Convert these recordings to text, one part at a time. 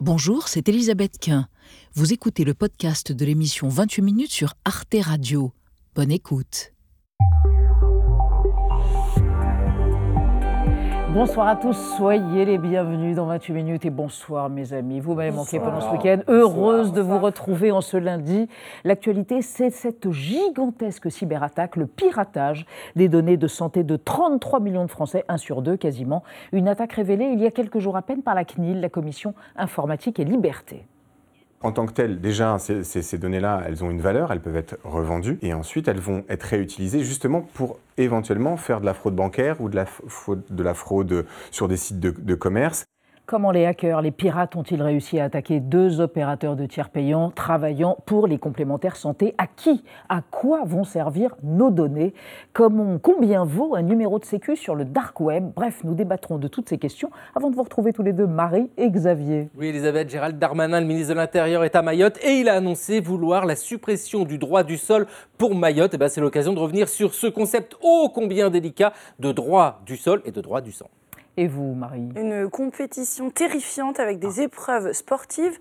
Bonjour, c'est Elisabeth Quint. Vous écoutez le podcast de l'émission 28 minutes sur Arte Radio. Bonne écoute. Bonsoir à tous, soyez les bienvenus dans 28 minutes et bonsoir mes amis. Vous m'avez manqué pendant ce week-end. Heureuse de vous retrouver en ce lundi. L'actualité, c'est cette gigantesque cyberattaque, le piratage des données de santé de 33 millions de Français, un sur deux quasiment. Une attaque révélée il y a quelques jours à peine par la CNIL, la Commission informatique et liberté. En tant que telles, déjà, ces, données-là, elles ont une valeur, elles peuvent être revendues, et ensuite, elles vont être réutilisées justement pour éventuellement faire de la fraude bancaire ou de la fraude, sur des sites de commerce. Comment les hackers, les pirates ont-ils réussi à attaquer deux opérateurs de tiers payants travaillant pour les complémentaires santé? À qui À quoi vont servir nos données? Combien vaut un numéro de sécu sur le dark web? Bref, nous débattrons de toutes ces questions avant de vous retrouver tous les deux, Marie et Xavier. Oui, Elisabeth, Gérald Darmanin, le ministre de l'Intérieur, est à Mayotte et il a annoncé vouloir la suppression du droit du sol pour Mayotte. Et ben, c'est l'occasion de revenir sur ce concept ô combien délicat de droit du sol et de droit du sang. Et vous, Marie? Une compétition terrifiante avec des épreuves sportives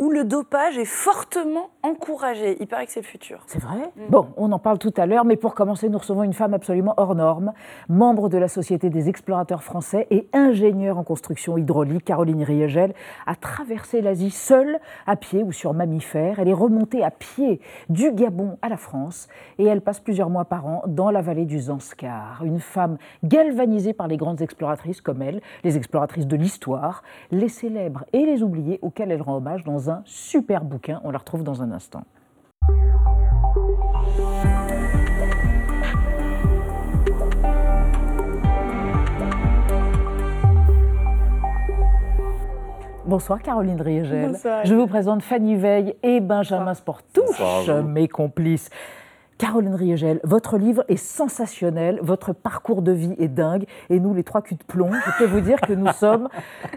où le dopage est fortement encouragé. Il paraît que c'est le futur. C'est vrai? Bon, on en parle tout à l'heure, mais pour commencer, nous recevons une femme absolument hors norme, membre de la Société des explorateurs français et ingénieure en construction hydraulique. Caroline Riegel a traversé l'Asie seule, à pied ou sur mammifère. Elle est remontée à pied du Gabon à la France et elle passe plusieurs mois par an dans la vallée du Zanskar. Une femme galvanisée par les grandes exploratrices comme elle, les exploratrices de l'histoire, les célèbres et les oubliés auxquels elle rend hommage dans un super bouquin. On la retrouve dans un instant. Bonsoir Caroline Riegel. Bonsoir. Je vous présente Fanny Veil et Benjamin Sportouche, mes complices. Caroline Riegel, votre livre est sensationnel, votre parcours de vie est dingue, et nous, les trois culs de plomb, je peux vous dire que nous sommes,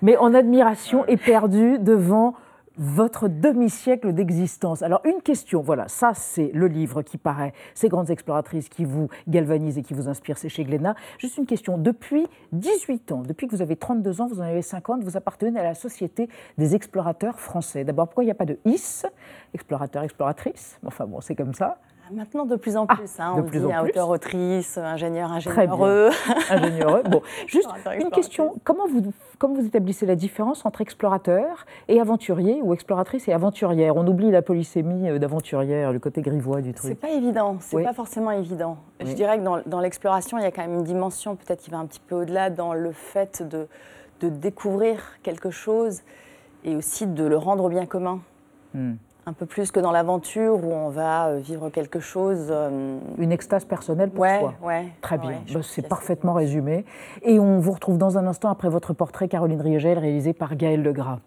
mais en admiration éperdus devant votre demi-siècle d'existence. Alors une question, voilà, ça c'est le livre qui paraît, ces grandes exploratrices qui vous galvanisent et qui vous inspirent, c'est chez Glénat. Juste une question, depuis 18 ans, depuis que vous avez 32 ans, vous en avez 50, vous appartenez à la Société des explorateurs français. D'abord, pourquoi il n'y a pas de IS, explorateur, exploratrice? Enfin bon, c'est comme ça. Maintenant, de plus en Ah, plus. hein, on plus dit en plus. auteur-autrice, ingénieur, ingénieureux. ingénieur. Bon, juste une question. Comment vous, comment vous établissez la différence entre explorateur et aventurier ou exploratrice et aventurière? On oublie la polysémie euh, d'aventurière, le côté grivois du C'est truc. pas évident, c'est Oui. pas forcément évident. Oui. Je dirais que dans, dans l'exploration, il y a quand même une dimension peut-être qui va un petit peu au-delà dans le fait de, de découvrir quelque chose et aussi de le rendre au bien commun. Hmm. Un peu plus que dans l'aventure où on va euh, vivre quelque chose. euh, Une extase personnelle pour ouais, soi. ouais. Très bien, ouais, Bah, c'est parfaitement résumé. Et on vous retrouve dans un instant après votre portrait, Caroline Riegel, réalisé par Gaël Legras.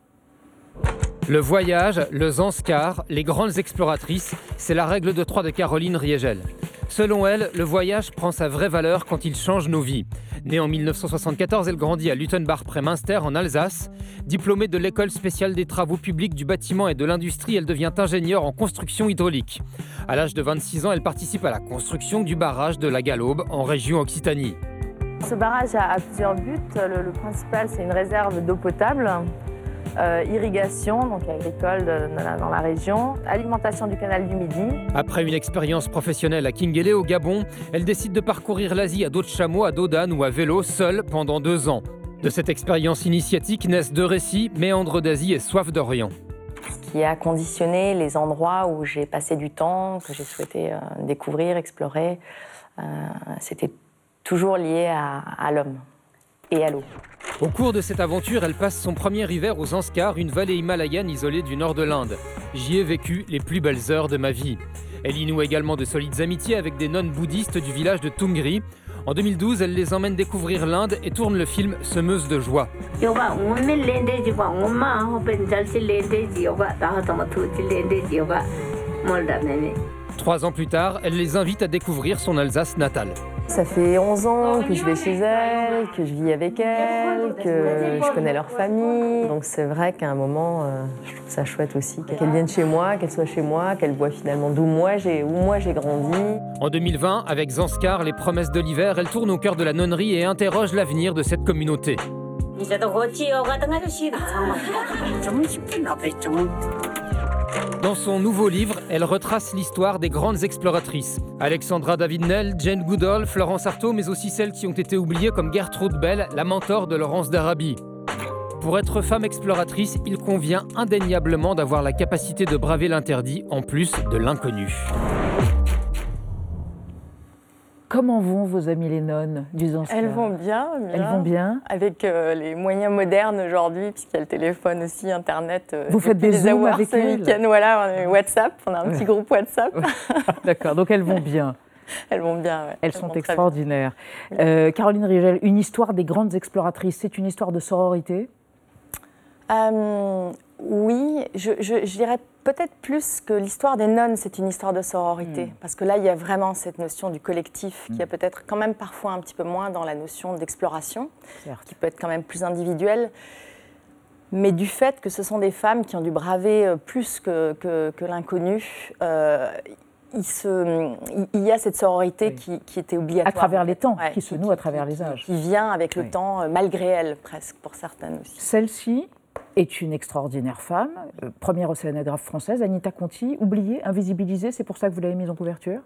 Le voyage, le Zanskar, les grandes exploratrices, c'est la règle de trois de Caroline Riegel. Selon elle, le voyage prend sa vraie valeur quand il change nos vies. Née en 1974, elle grandit à Luttenbach près Münster en Alsace. Diplômée de l'école spéciale des travaux publics du bâtiment et de l'industrie, elle devient ingénieure en construction hydraulique. À l'âge de 26 ans, elle participe à la construction du barrage de la Galaube en région Occitanie. Ce barrage a, plusieurs buts. Le, le principal, c'est une réserve d'eau potable, euh, irrigation, donc agricole de- dans la, région, alimentation du canal du Midi. Après une expérience professionnelle à Kingele au Gabon, elle décide de parcourir l'Asie à dos de chameau, à dos d'âne ou à vélo, seule pendant deux ans. De cette expérience initiatique naissent deux récits, Méandre d'Asie et Soif d'Orient. Ce qui a conditionné les endroits où j'ai passé du temps, que j'ai souhaité euh, découvrir, explorer, euh, c'était toujours lié à, à l'homme et à l'eau. Au cours de cette aventure, elle passe son premier hiver aux Zanskar, une vallée himalayenne isolée du nord de l'Inde. J'y ai vécu les plus belles heures de ma vie. Elle y noue également de solides amitiés avec des nonnes bouddhistes du village de Tungri. En 2012, elle les emmène découvrir l'Inde et tourne le film Semeuse de joie. Trois ans plus tard, elle les invite à découvrir son Alsace natale. Ça fait 11 ans que je vais chez elle, que je vis avec elle, que je connais leur famille. Donc c'est vrai qu'à un moment, euh, je trouve ça chouette aussi qu'elle vienne chez moi, qu'elle soit chez moi, qu'elle voit finalement d'où moi j'ai où moi j'ai grandi. En 2020, avec Zanskar, les promesses de l'hiver, elle tourne au cœur de la nonnerie et interroge l'avenir de cette communauté. Dans son nouveau livre, elle retrace l'histoire des grandes exploratrices. Alexandra David-Nel, Jane Goodall, Florence Artaud, mais aussi celles qui ont été oubliées comme Gertrude Bell, la mentor de Laurence d'Arabie. Pour être femme exploratrice, il convient indéniablement d'avoir la capacité de braver l'interdit en plus de l'inconnu. Comment vont vos amies les nonnes du Elles vont bien, Elles vont bien. Avec euh, les moyens modernes aujourd'hui, puisqu'il y a le téléphone aussi, Internet. euh, Vous faites des zooms avec ce elles week-end, voilà, on a WhatsApp, on a un petit groupe WhatsApp. D'accord, donc elles vont bien. Elles vont bien, ouais. Elles sont extraordinaires. Euh, Caroline Rigel, une histoire des grandes exploratrices, c'est une histoire de sororité? Euh, oui, je, je- je dirais peut-être plus que l'histoire des nonnes, c'est une histoire de sororité. Parce que là, il y a vraiment cette notion du collectif qui est peut-être quand même parfois un petit peu moins dans la notion d'exploration, qui peut être quand même plus individuelle. Mais du fait que ce sont des femmes qui ont dû braver euh, plus que, que- que l'inconnu, euh, il, se- il- il y a cette sororité Oui. qui, qui était obligatoire. À travers les temps, Ouais, qui se noue à travers les âges. Qui vient avec le Oui. temps, euh, malgré elles, presque, pour certaines aussi. Celle-ci est une extraordinaire femme, euh, première océanographe française, Anita Conti, oubliée, invisibilisée, c'est pour ça que vous l'avez mise en couverture?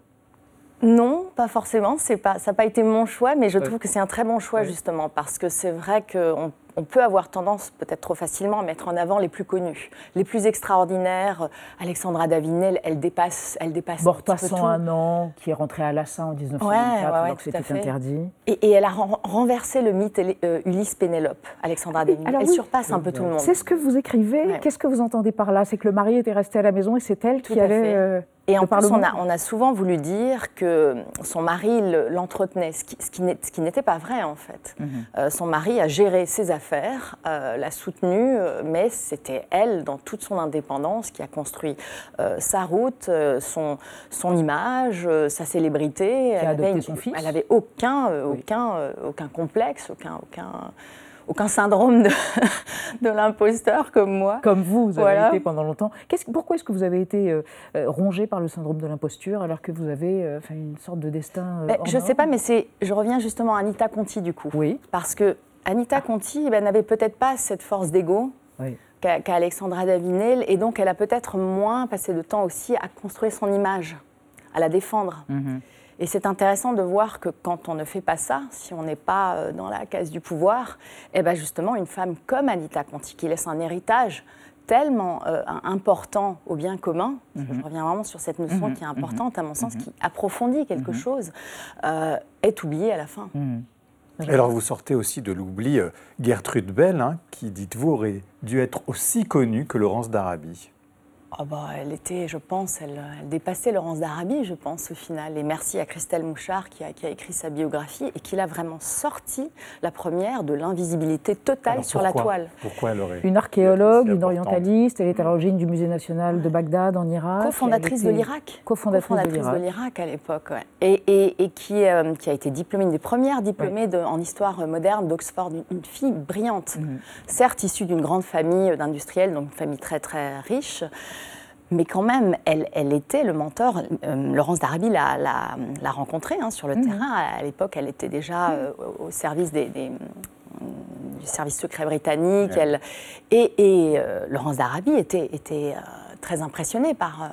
Non, pas forcément. Pas, ça n'a pas été mon choix, mais je trouve que c'est un très bon choix justement parce que c'est vrai qu'on on peut avoir tendance, peut-être trop facilement, à mettre en avant les plus connus, les plus extraordinaires. Alexandra Davinel, elle dépasse, elle dépasse Morte un à petit peu 101 ans, qui est rentrée à Lassin en 1924, Ouais, ouais, ouais, alors que c'était interdit. Et, et elle a ren- renversé le mythe euh, Ulysse Pénélope, Alexandra Davinel. alors elle oui. surpasse un peu tout le monde. C'est ce que vous écrivez. Qu'est-ce que vous entendez par là? C'est que le mari était resté à la maison et c'est elle Tout qui allait. fait. euh, Et en plus, on a, on a souvent voulu dire que son mari le- l'entretenait, ce qui, ce n'était pas vrai en fait. Mhm. Euh, son mari a géré ses affaires, euh, l'a soutenue, euh, mais c'était elle, dans toute son indépendance, qui a construit euh, sa route, son, son image, sa célébrité. Qui a Elle adopté avait- son fils. Elle n'avait aucun, Oui. aucun, aucun complexe, aucun, aucun, aucun syndrome de, de l'imposteur comme moi. Comme vous, vous avez été pendant longtemps. Pourquoi est-ce que vous avez été euh, euh, rongé par le syndrome de l'imposture alors que vous avez euh, une sorte de destin euh, Ben, je ne sais pas, mais c'est, je reviens justement à Anita Conti du coup. Oui. Parce que Anita Conti ben, n'avait peut-être pas cette force d'ego Oui. qu'a, qu'a Alexandra Davinel, et donc elle a peut-être moins passé de temps aussi à construire son image, à la défendre. Mhm. Et c'est intéressant de voir que quand on ne fait pas ça, si on n'est pas euh, dans la case du pouvoir, eh ben justement, une femme comme Anita Conti, qui laisse un héritage tellement euh, important au bien commun, Mhm. je reviens vraiment sur cette notion qui est importante à mon sens, qui approfondit quelque chose, euh, est oubliée à la fin. Mhm. Et alors vous sortez aussi de l'oubli euh, Gertrude Bell, hein, qui, dites-vous, aurait dû être aussi connue que Laurence d'Arabie. Ah bah, elle était, je pense, elle, elle dépassait Laurence d'Arabie, je pense, au final. Et merci à Christelle Mouchard qui a, qui a écrit sa biographie et qui l'a vraiment sorti, la première, de l'invisibilité totale Alors, sur la toile. Pourquoi elle aurait Une archéologue, une orientaliste, elle est à l'origine du musée national de Bagdad en Irak. Co-fondatrice de l'Irak. Co-fondatrice de l'Irak. à l'époque, ouais. Et, et- et qui, euh, qui a été diplômée, une des premières diplômées de- en histoire moderne d'Oxford, une, une fille brillante. Mhm. Certes issue d'une grande famille d'industriels, donc une famille très très riche, mais quand même, elle, elle était le mentor. Euh, Laurence d'Arabie l'a, rencontrée hein, sur le Mhm. terrain. À l'époque, elle était déjà euh, au, service des- des, du service secret britannique. Elle, et et, euh, Laurence d'Arabie était, était euh, très impressionnée par. euh,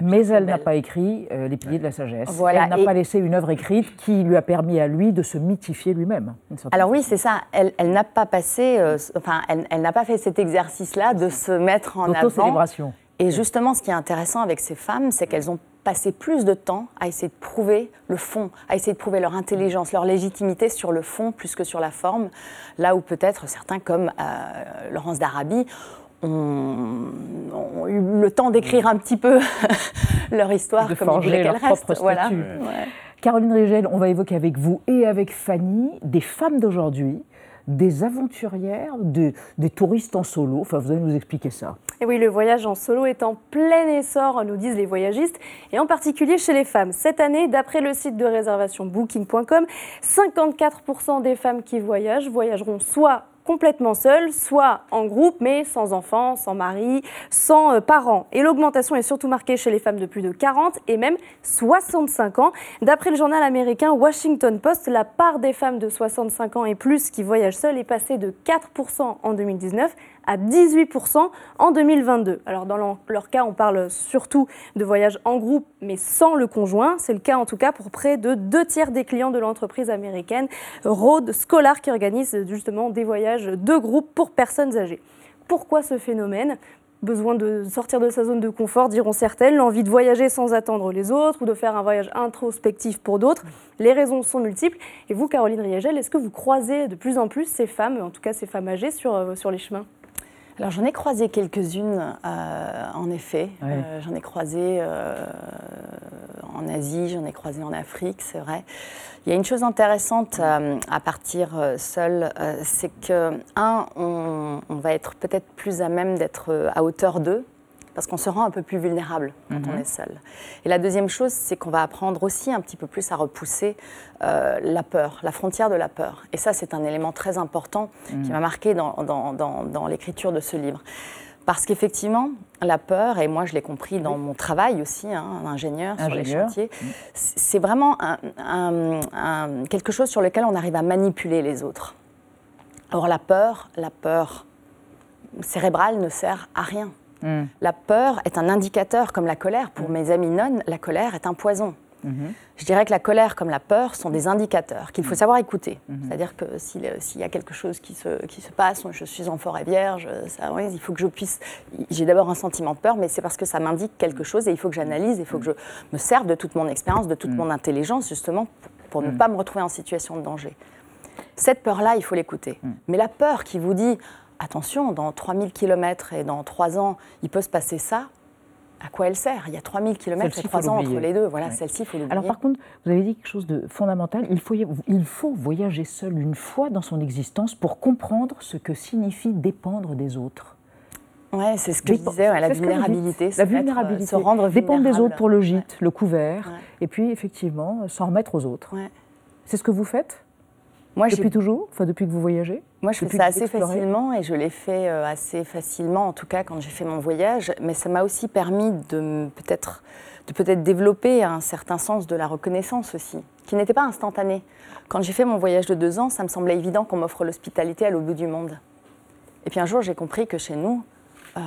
Mais elle n'a pas écrit Les piliers de la sagesse. Voilà, Elle n'a et- pas laissé une œuvre écrite qui lui a permis à lui de se mythifier lui-même. Alors oui, c'est ça. Elle, elle n'a pas passé, enfin, elle, elle n'a pas fait cet exercice-là de se mettre en avant. D'auto-célébration. Et justement, ce qui est intéressant avec ces femmes, c'est qu'elles ont passé plus de temps à essayer de prouver le fond, à essayer de prouver leur intelligence, leur légitimité sur le fond plus que sur la forme. Là où peut-être certains comme euh, Laurence d'Arabie ont, ont eu le temps d'écrire un petit peu leur histoire De comme ils forger voulaient leur qu'elle reste. Voilà. Ouais. Caroline Rigel, on va évoquer avec vous et avec Fanny des femmes d'aujourd'hui, des aventurières, des, des touristes en solo. Enfin, vous allez nous expliquer ça. Oui, le voyage en solo est en plein essor, nous disent les voyagistes, et en particulier chez les femmes. Cette année, d'après le site de réservation booking.com, 54% des femmes qui voyagent voyageront soit complètement seuls, soit en groupe, mais sans enfants, sans mari, sans euh, parents. Et l'augmentation est surtout marquée chez les femmes de plus de 40 et même 65 ans. D'après le journal américain Washington Post, la part des femmes de 65 ans et plus qui voyagent seules est passée de 4% en 2019 à 18% en 2022. Alors dans leur cas, on parle surtout de voyages en groupe, mais sans le conjoint. C'est le cas en tout cas pour près de deux tiers des clients de l'entreprise américaine Road Scholar qui organise justement des voyages de groupe pour personnes âgées. Pourquoi ce phénomène? Besoin de sortir de sa zone de confort, diront certaines, l'envie de voyager sans attendre les autres ou de faire un voyage introspectif pour d'autres. Les raisons sont multiples. Et vous, Caroline Riegel, est-ce que vous croisez de plus en plus ces femmes, en tout cas ces femmes âgées, sur, euh, sur les chemins? Alors j'en ai croisé quelques-unes, euh, en effet. Euh, j'en ai croisé euh, en Asie, j'en ai croisé en Afrique, c'est vrai. Il y a une chose intéressante à partir seul, c'est que, un, on va être peut-être plus à même d'être à hauteur d'eux, parce qu'on se rend un peu plus vulnérable quand on mhm. est seul. Et la deuxième chose, c'est qu'on va apprendre aussi un petit peu plus à repousser euh, la peur, la frontière de la peur. Et ça, c'est un élément très important qui mhm. m'a marqué dans, dans, l'écriture de ce livre. Parce qu'effectivement, la peur, et moi je l'ai compris dans mon travail aussi, hein, ingénieur, sur les chantiers, c'est vraiment un, quelque chose sur lequel on arrive à manipuler les autres. Or la peur, la peur cérébrale ne sert à rien. Mm. La peur est un indicateur comme la colère. Pour mm. mes amis nonnes, la colère est un poison. Mm-hmm. Je dirais que la colère comme la peur sont des indicateurs qu'il faut mm. savoir écouter. Mm-hmm. C'est-à-dire que s'il y a quelque chose qui se, qui se passe, je suis en forêt vierge, ça, il faut que je puisse... J'ai d'abord un sentiment de peur, mais c'est parce que ça m'indique quelque chose et il faut que j'analyse, il faut que je me serve de toute mon expérience, de toute mon intelligence, justement, pour, ne pas me retrouver en situation de danger. Cette peur-là, il faut l'écouter. Mais la peur qui vous dit attention, dans 3000 km et dans 3 ans, il peut se passer ça. À quoi elle sert? Il y a 3000 km et 3 ans entre les deux. Voilà, celle-ci, il faut l'oublier. Alors par contre, vous avez dit quelque chose de fondamental. Il faut, il faut voyager seul une fois dans son existence pour comprendre ce que signifie dépendre des autres. Oui, c'est ce que je disais, la vulnérabilité. La vulnérabilité, se rendre dépendre des autres pour le gîte, le couvert, et puis effectivement s'en remettre aux autres. C'est ce que vous faites? Moi, depuis toujours Enfin, depuis que vous voyagez Moi, je fais ça assez facilement et je l'ai fait euh, assez facilement, en tout cas quand j'ai fait mon voyage. Mais ça m'a aussi permis de peut-être de peut-être développer un certain sens de la reconnaissance aussi, qui n'était pas instantané. Quand j'ai fait mon voyage de deux ans, ça me semblait évident qu'on m'offre l'hospitalité à l'autre bout du monde. Et puis un jour, j'ai compris que chez nous, euh,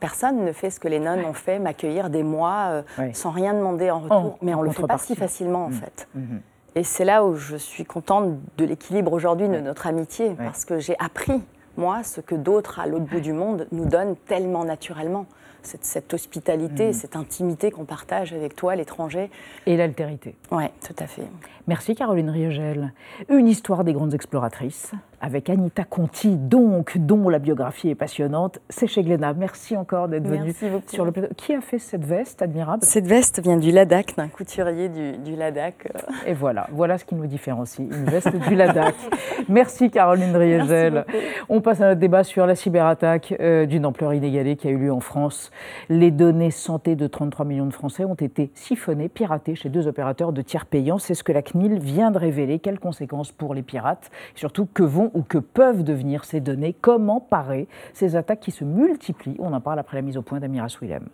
personne ne fait ce que les nonnes ont fait, m'accueillir des mois euh, sans rien demander en retour. Mais on ne le fait pas si facilement, en mmh. fait. Mmh. Et c'est là où je suis contente de l'équilibre aujourd'hui de notre amitié, parce que j'ai appris, moi, ce que d'autres à l'autre bout du monde nous donnent tellement naturellement. Cette, cette hospitalité, mmh. cette intimité qu'on partage avec toi, l'étranger. Et l'altérité. Oui, tout à fait. Merci Caroline Riegel. Une histoire des grandes exploratrices avec Anita Conti, donc, dont la biographie est passionnante. C'est chez Glénat. Merci encore d'être venue sur le plateau. Qui a fait cette veste admirable? Cette veste vient du Ladakh, d'un couturier du, du, Ladakh. Et voilà, voilà ce qui nous différencie, une veste du Ladakh. Merci Caroline Riegel. On passe à notre débat sur la cyberattaque euh, d'une ampleur inégalée qui a eu lieu en France. Les données santé de 33 millions de Français ont été siphonnées, piratées chez deux opérateurs de tiers payants. C'est ce que la CNIL vient de révéler. Quelles conséquences pour les pirates? Surtout, que vont ou que peuvent devenir ces données, comment parer ces attaques qui se multiplient. On en parle après la mise au point d'Amira Swilem.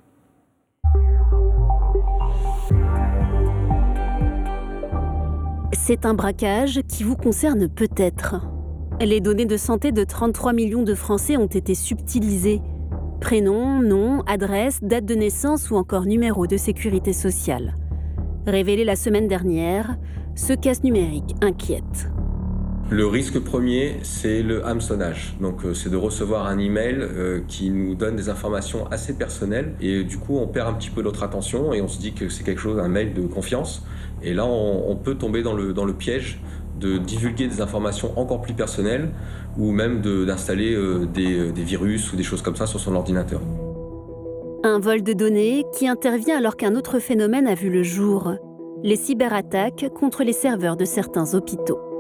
C'est un braquage qui vous concerne peut-être. Les données de santé de 33 millions de Français ont été subtilisées. Prénom, nom, adresse, date de naissance ou encore numéro de sécurité sociale. Révélé la semaine dernière, ce casse numérique inquiète. Le risque premier, c'est le hameçonnage. Donc, euh, c'est de recevoir un email euh, qui nous donne des informations assez personnelles et du coup, on perd un petit peu notre attention et on se dit que c'est quelque chose, un mail de confiance. Et là, on, peut tomber dans le, piège de divulguer des informations encore plus personnelles ou même d'installer euh, des virus ou des choses comme ça sur son ordinateur. Un vol de données qui intervient alors qu'un autre phénomène a vu le jour, les cyberattaques contre les serveurs de certains hôpitaux.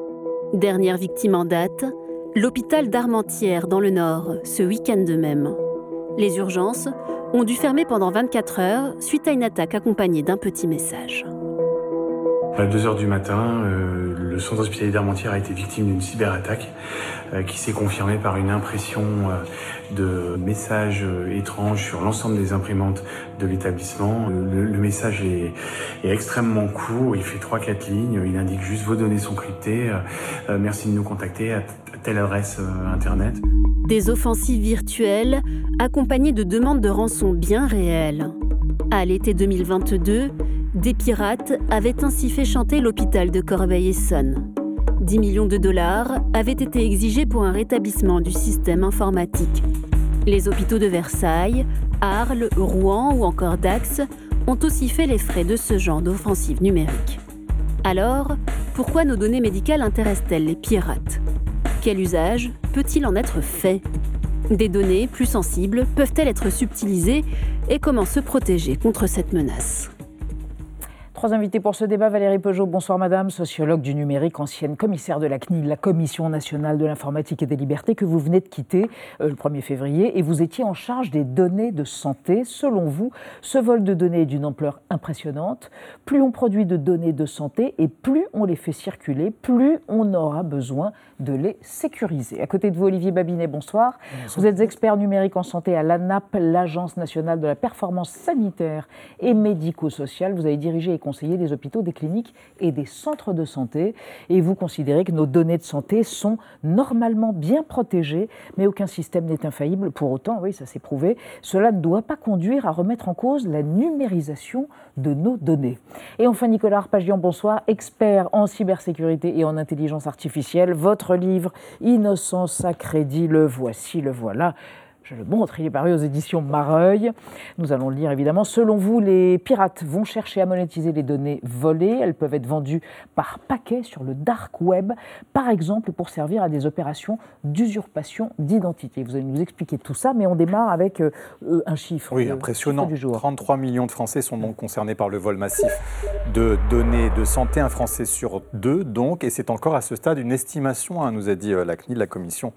Dernière victime en date, l'hôpital d'Armentières dans le Nord, ce week-end de même. Les urgences ont dû fermer pendant 24 heures suite à une attaque accompagnée d'un petit message. À 2h du matin, euh, le centre hospitalier d'Armentières a été victime d'une cyberattaque euh, qui s'est confirmée par une impression euh, de messages étranges sur l'ensemble des imprimantes de l'établissement. Le, message est, extrêmement court, il fait 3-4 lignes, il indique juste vos données sont cryptées, merci de nous contacter à à telle adresse internet. Des offensives virtuelles accompagnées de demandes de rançon bien réelles. À l'été 2022, des pirates avaient ainsi fait chanter l'hôpital de Corbeil-Essonne. 10 millions de dollars avaient été exigés pour un rétablissement du système informatique. Les hôpitaux de Versailles, Arles, Rouen ou encore Dax ont aussi fait les frais de ce genre d'offensive numérique. Alors, pourquoi nos données médicales intéressent-elles les pirates? Quel usage peut-il en être fait? Des données plus sensibles peuvent-elles être subtilisées? Et comment se protéger contre cette menace? Trois invités pour ce débat. Valérie Peugeot, bonsoir madame, sociologue du numérique, ancienne commissaire de la CNIL, la Commission nationale de l'informatique et des libertés, que vous venez de quitter euh, le 1er février et vous étiez en charge des données de santé. Selon vous, ce vol de données est d'une ampleur impressionnante. Plus on produit de données de santé et plus on les fait circuler, plus on aura besoin de les sécuriser. À côté de vous, Olivier Babinet, bonsoir. Vous êtes expert numérique en santé à l'ANAP, l'Agence nationale de la performance sanitaire et médico-sociale. Vous avez dirigé et conseillé des hôpitaux, des cliniques et des centres de santé. Et vous considérez que nos données de santé sont normalement bien protégées, mais aucun système n'est infaillible. Pour autant, oui, ça s'est prouvé, cela ne doit pas conduire à remettre en cause la numérisation de nos données. Et enfin, Nicolas Arpagian, bonsoir, expert en cybersécurité et en intelligence artificielle. Votre livre Innocence à crédit, le voici, le voilà. Je le montre, il est paru aux éditions Mareuil. Nous allons le lire évidemment. Selon vous, les pirates vont chercher à monétiser les données volées. Elles peuvent être vendues par paquets sur le dark web, par exemple pour servir à des opérations d'usurpation d'identité. Vous allez nous expliquer tout ça, mais on démarre avec euh, un chiffre. Oui, euh, impressionnant. chiffre du jour. 33 millions de Français sont donc concernés par le vol massif de données de santé, un Français sur deux donc, et c'est encore à ce stade une estimation, hein, nous a dit euh, la CNIL, la Commission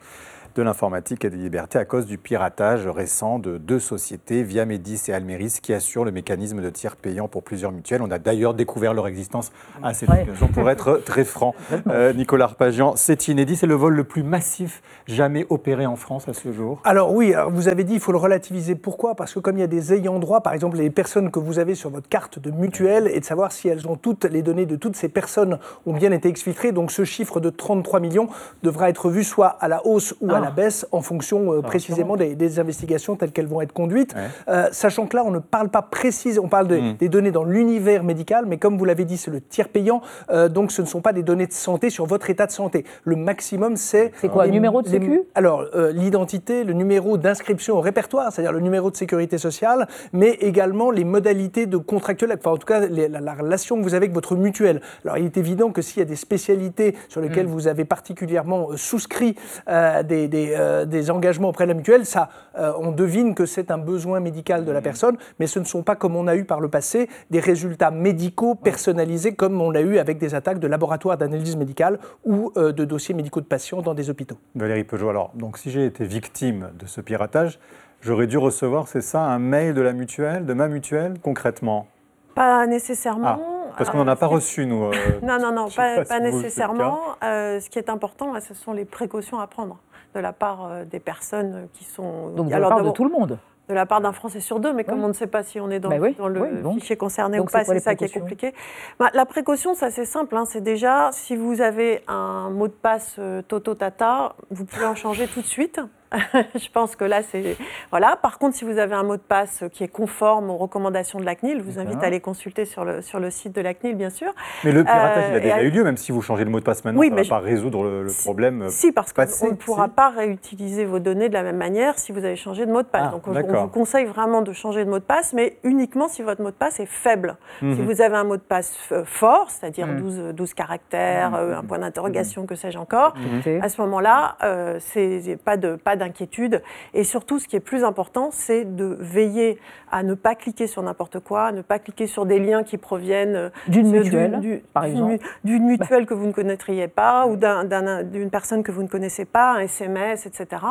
de l'informatique et des libertés, à cause du piratage récent de deux sociétés, Viamedis et Almeris, qui assurent le mécanisme de tiers payant pour plusieurs mutuelles. On a d'ailleurs découvert leur existence à cette Ouais. occasion, pour être très franc. Euh, Nicolas Arpagian, c'est inédit, c'est le vol le plus massif jamais opéré en France à ce jour. Alors oui, alors vous avez dit il faut le relativiser. Pourquoi? Parce que comme il y a des ayants droit, par exemple les personnes que vous avez sur votre carte de mutuelle, et de savoir si elles ont toutes les données de toutes ces personnes ont bien été exfiltrées. Donc ce chiffre de 33 millions devra être vu soit à la hausse ou à Ah. La baisse en fonction euh, précisément des, des investigations telles qu'elles vont être conduites. Euh, sachant que là, on ne parle pas précise, on parle de- Mm. des données dans l'univers médical, mais comme vous l'avez dit, c'est le tiers payant, euh, donc ce ne sont pas des données de santé sur votre état de santé. Le maximum, c'est... C'est quoi, les- numéro de les- sécu? Alors, l'identité, le numéro d'inscription au répertoire, c'est-à-dire le numéro de sécurité sociale, mais également les modalités de contractuel, enfin en tout cas les- la, la relation que vous avez avec votre mutuelle. Alors, il est évident que s'il y a des spécialités sur lesquelles vous avez particulièrement souscrit euh, des, des, euh, des engagements auprès de la mutuelle, ça, euh, on devine que c'est un besoin médical de la personne, mais ce ne sont pas, comme on a eu par le passé, des résultats médicaux personnalisés comme on l'a eu avec des attaques de laboratoires d'analyse médicale ou euh, de dossiers médicaux de patients dans des hôpitaux. Valérie Peugeot, alors, donc si j'ai été victime de ce piratage, j'aurais dû recevoir, c'est ça, un mail de la mutuelle, de ma mutuelle, concrètement? Pas nécessairement. Ah, parce qu'on n'en a pas reçu, nous. euh, Non, non, non, pas, nécessairement. Euh, ce qui est important, là, ce sont les précautions à prendre de la part euh, des personnes qui sont. Donc, de la part de tout le monde. De la part d'un Français sur deux, mais comme on ne sait pas si on est dans, Bah oui, dans le oui, fichier concerné Donc, ou pas, c'est ça qui est compliqué. Bah, la précaution, ça c'est simple, hein, c'est déjà si vous avez un mot de passe euh, Toto Tata, vous pouvez en changer tout de suite. je pense que là, c'est. Voilà. Par contre, si vous avez un mot de passe qui est conforme aux recommandations de la CNIL, je vous invite à aller consulter sur le, sur le site de la CNIL, bien sûr. Mais le piratage, il Euh, a déjà et à- eu lieu, même si vous changez le mot de passe maintenant, Oui, ça ne va pas résoudre le, le problème. euh, Si, parce qu'on ne pourra si. pas réutiliser vos données de la même manière si vous avez changé de mot de passe. Ah, Donc, on- vous conseille vraiment de changer de mot de passe, mais uniquement si votre mot de passe est faible. Si Mhm. vous avez un mot de passe euh, fort, c'est-à-dire Mhm. 12, 12 caractères, euh, un point d'interrogation, que sais-je encore, Mhm. à ce moment-là, euh, c'est pas de pas d'inquiétude. Et surtout, ce qui est plus important, c'est de veiller à ne pas cliquer sur n'importe quoi, à ne pas cliquer sur des liens qui proviennent euh, D'une du- mutuelle, du- par exemple. d'une mutuelle que vous ne connaîtriez pas ou d'un- d'un- d'une personne que vous ne connaissez pas, un SMS, etc.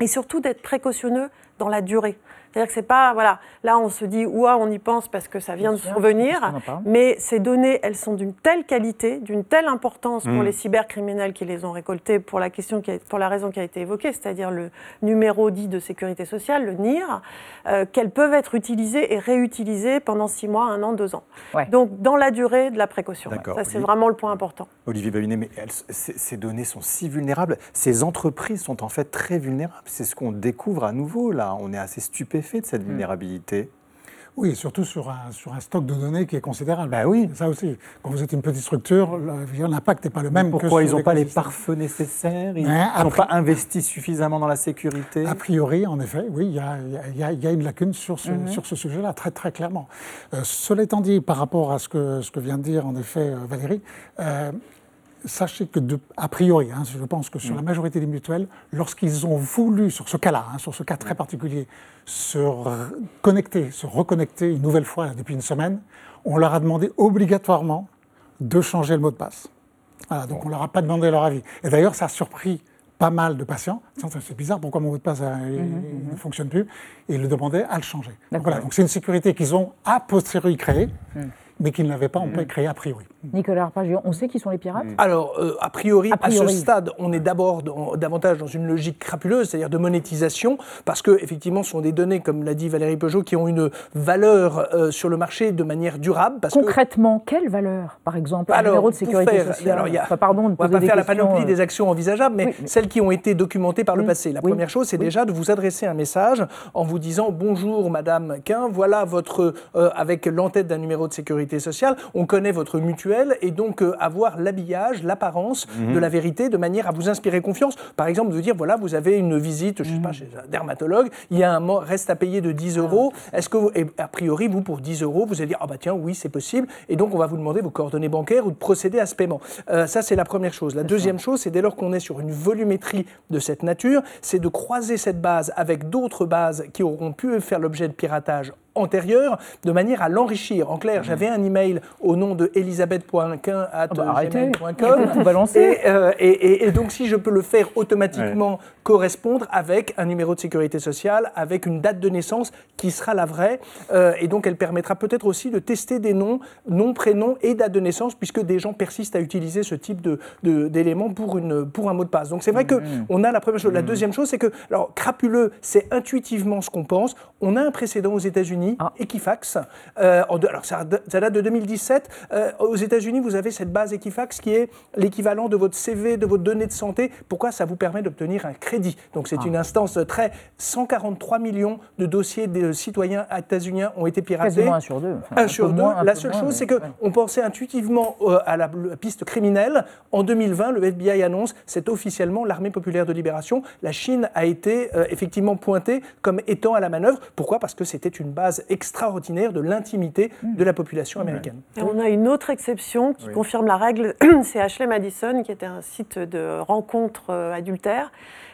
Et surtout d'être précautionneux dans la durée. C'est-à-dire que c'est pas, voilà, là on se dit, ouah, on y pense parce que ça vient de survenir, mais ces données, elles sont d'une telle qualité, d'une telle importance pour Mm. les cybercriminels qui les ont récoltées pour la, question qui a- pour la raison qui a été évoquée, c'est-à-dire le numéro dit de sécurité sociale, le NIR, euh, qu'elles peuvent être utilisées et réutilisées pendant six mois, un an, deux ans. Donc dans la durée de la précaution. D'accord. Ça, c'est Olivier. vraiment le point important. Olivier Babinet, mais elles- ces, données sont si vulnérables. Ces entreprises sont en fait très vulnérables. C'est ce qu'on découvre à nouveau là. On est assez stupéfait de cette vulnérabilité. Oui, et surtout sur un, sur un stock de données qui est considérable. Bah oui. Ça aussi. Quand vous êtes une petite structure, l'impact n'est pas le même. que Pourquoi sur ils n'ont pas les pare-feux nécessaires? Ils n'ont pas investi suffisamment dans la sécurité? A priori, en effet, oui, il y a, il y a- y a- une lacune sur ce, Mhm. sur ce sujet-là, très très clairement. Euh, cela étant dit, par rapport à ce que, ce que vient de dire en effet euh, Valérie, euh, sachez que, de, a priori, hein, je pense que sur la majorité des mutuelles, lorsqu'ils ont voulu, sur ce cas-là, hein, sur ce cas très particulier, se connecter, se reconnecter une nouvelle fois là, depuis une semaine, on leur a demandé obligatoirement de changer le mot de passe. Voilà, donc on ne leur a pas demandé leur avis. Et d'ailleurs, ça a surpris pas mal de patients. C'est bizarre, pourquoi mon mot de passe euh, il ne fonctionne plus? Et ils le demandaient à le changer. Donc voilà, donc c'est une sécurité qu'ils ont a posteriori créée, mais qu'ils n'avaient pas en fait créée a priori. Nicolas Arpagion, on sait qui sont les pirates Alors, euh, a, priori, A à ce stade, on est d'abord dans- davantage dans une logique crapuleuse, c'est-à-dire de monétisation, parce que effectivement, ce sont des données, comme l'a dit Valérie Peugeot, qui ont une valeur euh, sur le marché de manière durable. Parce que Concrètement, quelle valeur, par exemple, un Alors, numéro de sécurité faire- sociale alors, il y a- Enfin, Pardon de on ne va pas des faire la panoplie euh, des actions envisageables, mais, oui, mais- celles qui ont été documentées par le Oui, passé. La oui, première chose, c'est oui. déjà de vous adresser un message en vous disant Bonjour Madame Quin, voilà votre. euh, avec l'entête d'un numéro de sécurité sociale, on connaît votre mutuelle et donc euh, avoir l'habillage, l'apparence Mhm. de la vérité de manière à vous inspirer confiance. Par exemple, de dire Voilà, vous avez une visite, je sais Mhm. pas, chez un dermatologue, il y a un reste à payer de 10 euros. Est-ce que, vous- et a priori, vous, pour 10 euros, vous allez dire Ah bah tiens, oui, c'est possible. Et donc, on va vous demander vos coordonnées bancaires ou de procéder à ce paiement. Euh, ça, c'est la première chose. La deuxième chose, c'est dès lors qu'on est sur une volumétrie de cette nature, c'est de croiser cette base avec d'autres bases qui auront pu faire l'objet de piratage antérieur, de manière à l'enrichir. En clair, j'avais un email au nom de bah. Tout balancer. Et, euh, et, et- et donc, si je peux le faire automatiquement correspondre avec un numéro de sécurité sociale, avec une date de naissance qui sera la vraie, euh, et donc elle permettra peut-être aussi de tester des noms, nom, prénom et date de naissance, puisque des gens persistent à utiliser ce type de- de- d'éléments pour, une, pour un mot de passe. Donc c'est vrai que on a la première chose. La deuxième chose, c'est que, alors crapuleux, c'est intuitivement ce qu'on pense. On a un précédent aux États-Unis, Equifax. euh, alors ça, ça date de 2017. Euh, aux États-Unis, vous avez cette base Equifax qui est l'équivalent de votre CV, de vos données de santé. Pourquoi Ça vous permet d'obtenir un crédit? Donc c'est Ah. une instance très. 143 millions de dossiers de citoyens états-uniens ont été piratés. Quasiment un sur deux. Enfin, Un un sur deux. moins, un la seule moins, chose, c'est que on pensait intuitivement euh, à la, piste criminelle. En 2020, le FBI annonce c'est officiellement l'armée populaire de libération. La Chine a été effectivement pointée comme étant à la manœuvre. Pourquoi? Parce que c'était une base extraordinaire de l'intimité de la population américaine. Et on a une autre exception qui Oui. confirme la règle, c'est Ashley Madison, qui était un site de rencontres euh, adultères,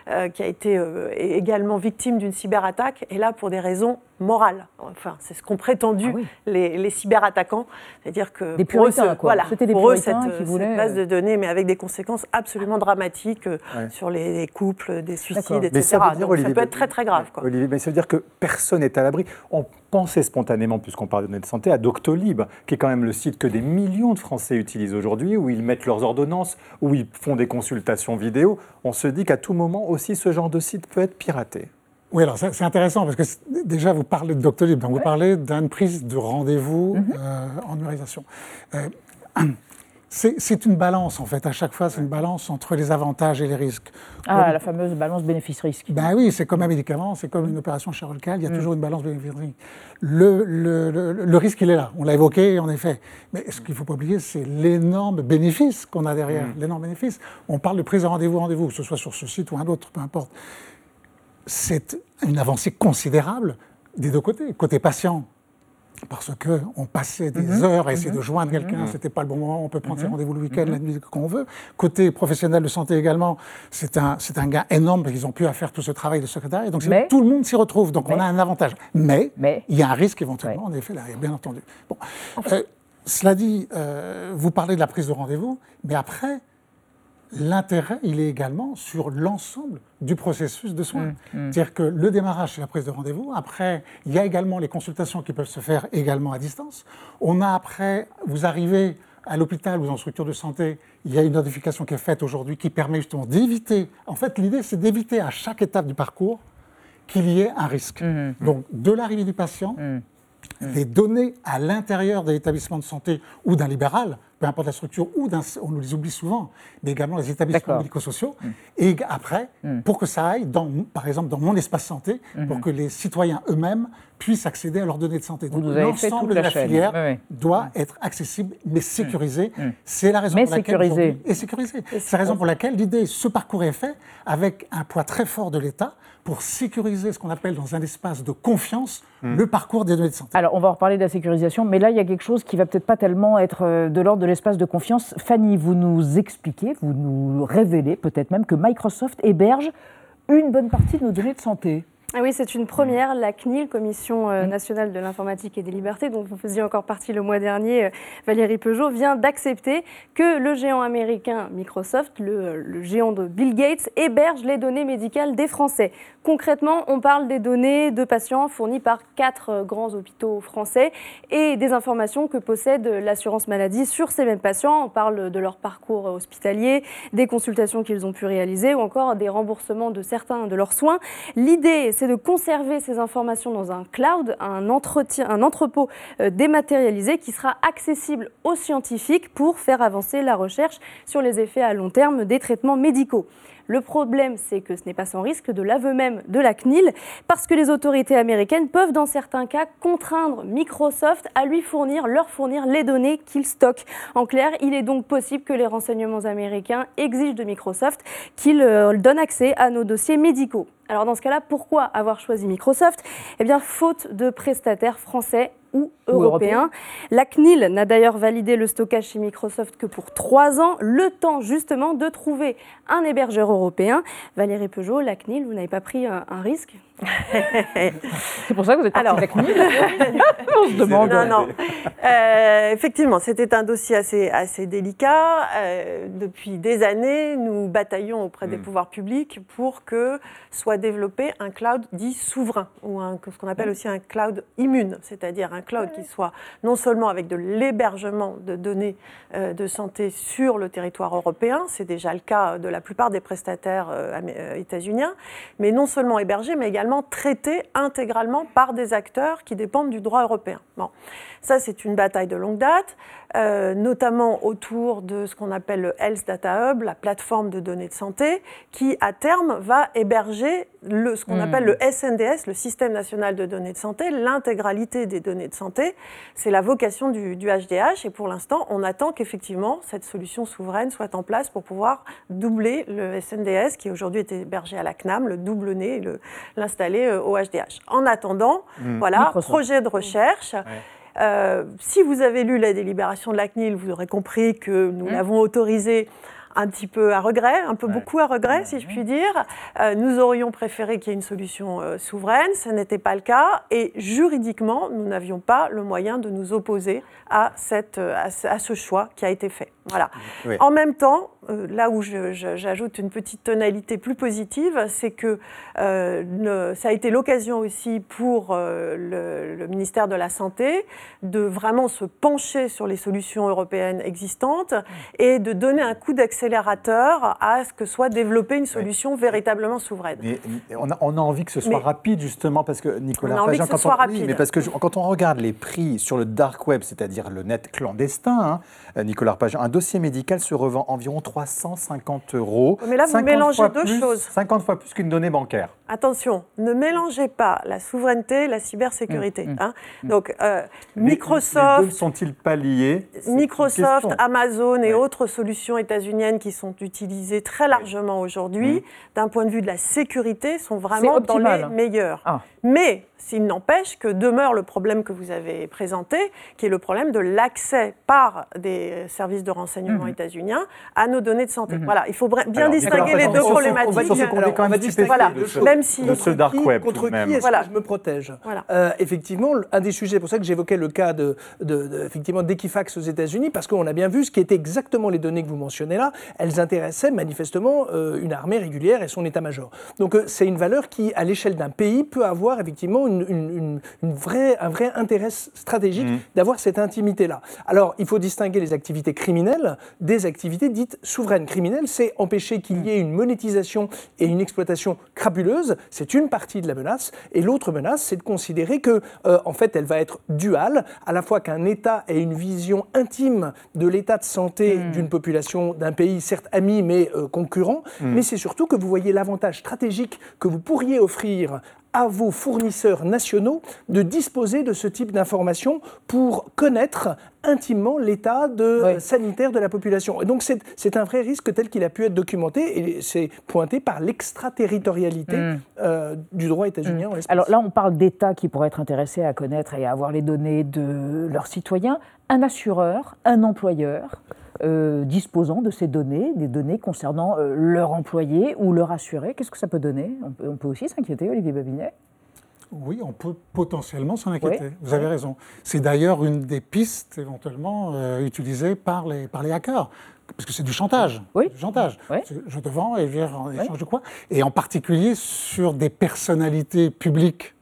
euh, qui a été euh, également victime d'une cyberattaque, et là pour des raisons morales. Enfin, c'est ce qu'ont prétendu les, les cyberattaquants, c'est-à-dire que Des pour eux, quoi. voilà, C'était des pour eux, cette, qui cette voulaient, base euh, de données, mais avec des conséquences absolument dramatiques euh, Ouais. sur les, les couples, des suicides, Mais etc. ça veut dire, Donc, Olivier, ça peut être très très grave. Quoi. Olivier, mais ça veut dire que personne n'est à l'abri. On pensait spontanément, puisqu'on parle de données de santé, à Doctolib, qui est quand même le site que des millions de Français utilisent aujourd'hui, où ils mettent leurs ordonnances, où ils font des consultations vidéo. On se dit qu'à tout moment aussi, ce genre de site peut être piraté. Oui, alors c'est intéressant parce que déjà vous parlez de Doctolib, donc vous parlez d'une prise de rendez-vous euh, en numérisation. Euh, c'est c'est une balance en fait, à chaque fois c'est une balance entre les avantages et les risques. Ah, Comme- la fameuse balance bénéfice-risque. Ben oui, c'est comme un médicament, c'est comme une opération chirurgicale, il y a Mm. toujours une balance bénéfice-risque. Le, le- le- le risque, il est là, on l'a évoqué en effet. Mais ce qu'il ne faut pas oublier, c'est l'énorme bénéfice qu'on a derrière, Mm. l'énorme bénéfice. On parle de prise de rendez-vous, rendez-vous, que ce soit sur ce site ou un autre, peu importe. C'est une avancée considérable des deux côtés. Côté patient, parce qu'on passait des Mhm. heures à essayer Mhm. de joindre quelqu'un, Mhm. c'était pas le bon moment, on peut prendre ses Mhm. rendez-vous le week-end, Mhm. la nuit, quand on veut. Côté professionnel de santé également, c'est un, c'est un gain énorme parce qu'ils ont pu à faire tout ce travail de secrétariat. Donc Mais- tout le monde s'y retrouve, donc on a un avantage. Mais, Mais- il y a un risque éventuellement, en effet, là, bien entendu. Bon. Euh, cela dit, euh, vous parlez de la prise de rendez-vous, mais après, l'intérêt, il est également sur l'ensemble du processus de soins. Mm, mm. C'est-à-dire que le démarrage, c'est la prise de rendez-vous. Après, il y a également les consultations qui peuvent se faire également à distance. On a après, vous arrivez à l'hôpital ou en structure de santé, il y a une notification qui est faite aujourd'hui qui permet justement d'éviter. En fait, l'idée, c'est d'éviter à chaque étape du parcours qu'il y ait un risque. Mm, Donc, de l'arrivée du patient, les données à l'intérieur de l'établissement de santé ou d'un libéral, peu importe la structure, ou d'un, on nous les oublie souvent, mais également les établissements médico-sociaux, et après, pour que ça aille, dans, par exemple, dans mon espace santé, pour Mhm. que les citoyens eux-mêmes puissent accéder à leurs données de santé. Donc, l'ensemble de la filière Oui, oui. doit être accessible, mais sécurisé. C'est la raison Mais pour laquelle sécurisé. et sécurisé. C'est la raison pour laquelle l'idée, ce parcours est fait avec un poids très fort de l'État pour sécuriser ce qu'on appelle dans un espace de confiance le parcours des données de santé. Alors, on va en reparler de la sécurisation, mais là, il y a quelque chose qui va peut-être pas tellement être euh, de l'ordre de l'espace de confiance. Fanny, vous nous expliquez, vous nous révélez peut-être même que Microsoft héberge une bonne partie de nos données de santé. Ah oui, c'est une première. La CNIL, Commission euh, nationale de l'informatique et des libertés, dont vous faisiez encore partie le mois dernier, euh, Valérie Peugeot, vient d'accepter que le géant américain Microsoft, le, le géant de Bill Gates, héberge les données médicales des Français. Concrètement, on parle des données de patients fournies par quatre euh, grands hôpitaux français et des informations que possède l'assurance maladie sur ces mêmes patients. On parle de leur parcours hospitalier, des consultations qu'ils ont pu réaliser ou encore des remboursements de certains de leurs soins. L'idée, c'est de conserver ces informations dans un cloud, un, un entrepôt euh, dématérialisé qui sera accessible aux scientifiques pour faire avancer la recherche sur les effets à long terme des traitements médicaux. Le problème, c'est que ce n'est pas sans risque de l'aveu même de la CNIL, parce que les autorités américaines peuvent, dans certains cas, contraindre Microsoft à lui fournir, leur fournir les données qu'il stocke. En clair, il est donc possible que les renseignements américains exigent de Microsoft qu'il euh, donne accès à nos dossiers médicaux. Alors dans ce cas-là, pourquoi avoir choisi Microsoft? Eh bien, faute de prestataires français ou européens. La CNIL n'a d'ailleurs validé le stockage chez Microsoft que pour trois ans, le temps justement de trouver un hébergeur européen. Valérie Peugeot, la CNIL, vous n'avez pas pris un, un risque? C'est pour ça que vous êtes Alors. la CNIL On se demande. Non, non. Euh, effectivement, c'était un dossier assez, assez délicat. Euh, depuis des années, nous bataillons auprès des pouvoirs publics pour que soit développé un cloud dit souverain, ou un- ce qu'on appelle aussi un cloud immune, c'est-à-dire un cloud qui soit non seulement avec de l'hébergement de données euh, de santé sur le territoire européen, c'est déjà le cas de la plupart des prestataires euh, états-uniens, mais non seulement hébergé, mais également traité intégralement par des acteurs qui dépendent du droit européen. Ça, c'est une bataille de longue date, euh, notamment autour de ce qu'on appelle le Health Data Hub, la plateforme de données de santé, qui à terme va héberger le, ce qu'on Hmm. appelle le SNDS, le Système national de données de santé, l'intégralité des données de santé. C'est la vocation du, du HDH et pour l'instant, on attend qu'effectivement cette solution souveraine soit en place pour pouvoir doubler le SNDS qui aujourd'hui est hébergé à la CNAM, le doublonner et le- l'installer euh, au HDH. En attendant, Hmm. voilà, Microsoft. projet de recherche. Euh, si vous avez lu la délibération de la CNIL, vous aurez compris que nous l'avons autorisé un petit peu à regret, un peu beaucoup à regret, si je puis dire. Euh, nous aurions préféré qu'il y ait une solution euh, souveraine, ce n'était pas le cas, et juridiquement, nous n'avions pas le moyen de nous opposer à, cette, euh, à, ce, à ce choix qui a été fait. Voilà. Oui. En même temps, euh, là où j'ajoute une petite tonalité plus positive, c'est que le- ça a été l'occasion aussi pour le, le ministère de la Santé de vraiment se pencher sur les solutions européennes existantes et de donner un coup à ce que soit développée une solution véritablement souveraine. Mais mais on a, on a envie que ce soit Mais- rapide justement parce que Nicolas On a envie que ce soit on, oui, rapide. mais parce que je- quand on regarde les prix sur le dark web, c'est-à-dire le net clandestin, hein, euh, Nicolas Arpajon, un dossier médical se revend environ 350 euros. Mais là, vous 50 mélangez deux plus- choses. 50 fois plus qu'une donnée bancaire. Attention, ne mélangez pas la souveraineté et la cybersécurité. hein. Donc, euh, Microsoft, Les deux ne sont-ils pas liés? Microsoft. Amazon et autres solutions états-uniennes qui sont utilisées très largement aujourd'hui, d'un point de vue de la sécurité, sont vraiment dans les meilleurs. Ah. Mais s'il n'empêche que demeure le problème que vous avez présenté, qui est le problème de l'accès par des services de renseignement Mhm. états-uniens à nos données de santé. Mhm. Voilà, il faut bien Alors, distinguer les deux on problématiques. on va Alors, quand même Voilà, de ce- même si de ce dark web contre qui est-ce Voilà. que je me protège? Voilà. Euh, Effectivement, un des sujets, pour ça que j'évoquais le cas de, de, de- effectivement, d'Equifax aux États-Unis, parce qu'on a bien vu ce qui était exactement les données que vous mentionnez là, elles intéressaient manifestement euh, une armée régulière et son état-major. Donc euh, c'est une valeur qui, à l'échelle d'un pays, peut avoir effectivement une, une- une- une vraie, un vrai intérêt stratégique Mhm. d'avoir cette intimité-là. Alors, il faut distinguer les activités criminelles des activités dites souveraines. Criminelles, c'est empêcher qu'il y ait une monétisation et une exploitation crapuleuse. C'est une partie de la menace. Et l'autre menace, c'est de considérer que, euh, en fait, elle va être duale, à la fois qu'un État ait une vision intime de l'état de santé d'une population, d'un pays, certes ami, mais euh, concurrent. Mm. Mais c'est surtout que vous voyez l'avantage stratégique que vous pourriez offrir à vos fournisseurs nationaux de disposer de ce type d'informations pour connaître intimement l'état de- sanitaire de la population. Et donc c'est un vrai risque tel qu'il a pu être documenté et c'est pointé par l'extraterritorialité Mm. euh, du droit états-unien. en l'espèce. Alors là, on parle d'États qui pourraient être intéressés à connaître et à avoir les données de leurs citoyens. Un assureur, un employeur euh, disposant de ces données, des données concernant euh, leur employé ou leur assuré, qu'est-ce que ça peut donner? On peut, on peut aussi s'inquiéter, Olivier Babinet? Oui, on peut potentiellement s'en inquiéter. Oui. Vous avez raison. C'est d'ailleurs une des pistes éventuellement euh, utilisées par les, par les hackers. Parce que c'est du chantage. Oui. Du chantage. Je te vends et je viens en échange de quoi? Et en particulier sur des personnalités publiques.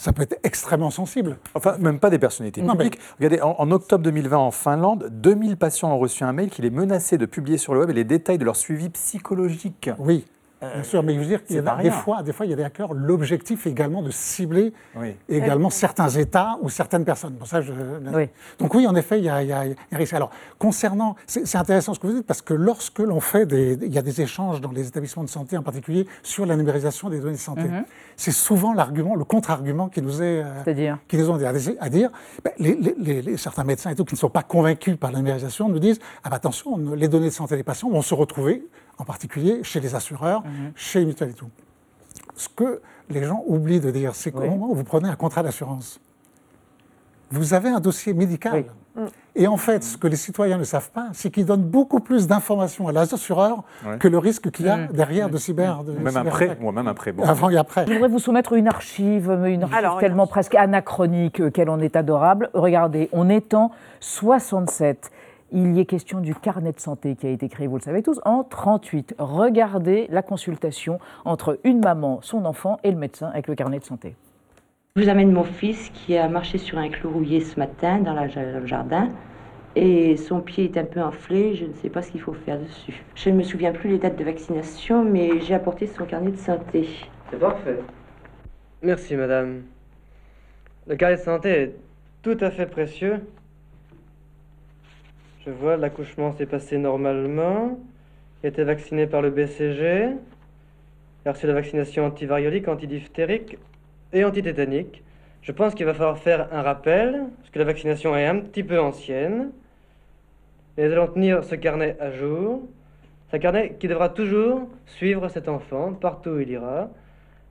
Ça peut être extrêmement sensible. Enfin, même pas des personnalités Non, mais-. Regardez, en, en octobre 2020, en Finlande, 2000 patients ont reçu un mail qui les menaçait de publier sur le web les détails de leur suivi psychologique. Oui. Bien sûr, mais je veux dire qu'il y a des rien. fois, des fois, il y a des hackers. L'objectif est également de cibler Oui. également certains États ou certaines personnes. Pour ça, je- Donc oui, en effet, il y a, il y a- il y a un risque. Alors, concernant, c'est intéressant ce que vous dites, parce que lorsque l'on fait des, il y a des échanges dans les établissements de santé, en particulier sur la numérisation des données de santé, Mhm. c'est souvent l'argument, le contre-argument qui nous est, euh, C'est-à-dire qui nous ont dit à, dire, ben, les, les- les- les- certains médecins et tout qui ne sont pas convaincus par la numérisation nous disent, ah ben attention, les données de santé des patients vont se retrouver, en particulier chez les assureurs, chez les mutuelles et tout. Ce que les gens oublient de dire, c'est qu'au Oui. moment où vous prenez un contrat d'assurance, vous avez un dossier médical. Et en fait, ce que les citoyens ne savent pas, c'est qu'ils donnent beaucoup plus d'informations à l'assureur Ouais. que le risque qu'il y a Mm. derrière de cyber. De Ou même prêt, ou même prêt. Bon. Avant et après. Je voudrais vous soumettre une archive, mais une archive Alors, une tellement presque anachronique euh, qu'elle en est adorable. Regardez, on est en 67. Il y est question du carnet de santé qui a été créé, vous le savez tous, en 38. Regardez la consultation entre une maman, son enfant et le médecin avec le carnet de santé. Je vous amène mon fils qui a marché sur un clou rouillé ce matin dans, la- dans le jardin et son pied est un peu enflé, je ne sais pas ce qu'il faut faire dessus. Je ne me souviens plus les dates de vaccination, mais j'ai apporté son carnet de santé. C'est parfait. Merci, madame. Le carnet de santé est tout à fait précieux. Je vois, l'accouchement s'est passé normalement. Il été vacciné par le BCG. Il a reçu la vaccination antivariolique, antidiphtérique et antitétanique. Je pense qu'il va falloir faire un rappel, parce que la vaccination est un petit peu ancienne. Et nous allons tenir ce carnet à jour. C'est un carnet qui devra toujours suivre cet enfant partout où il ira,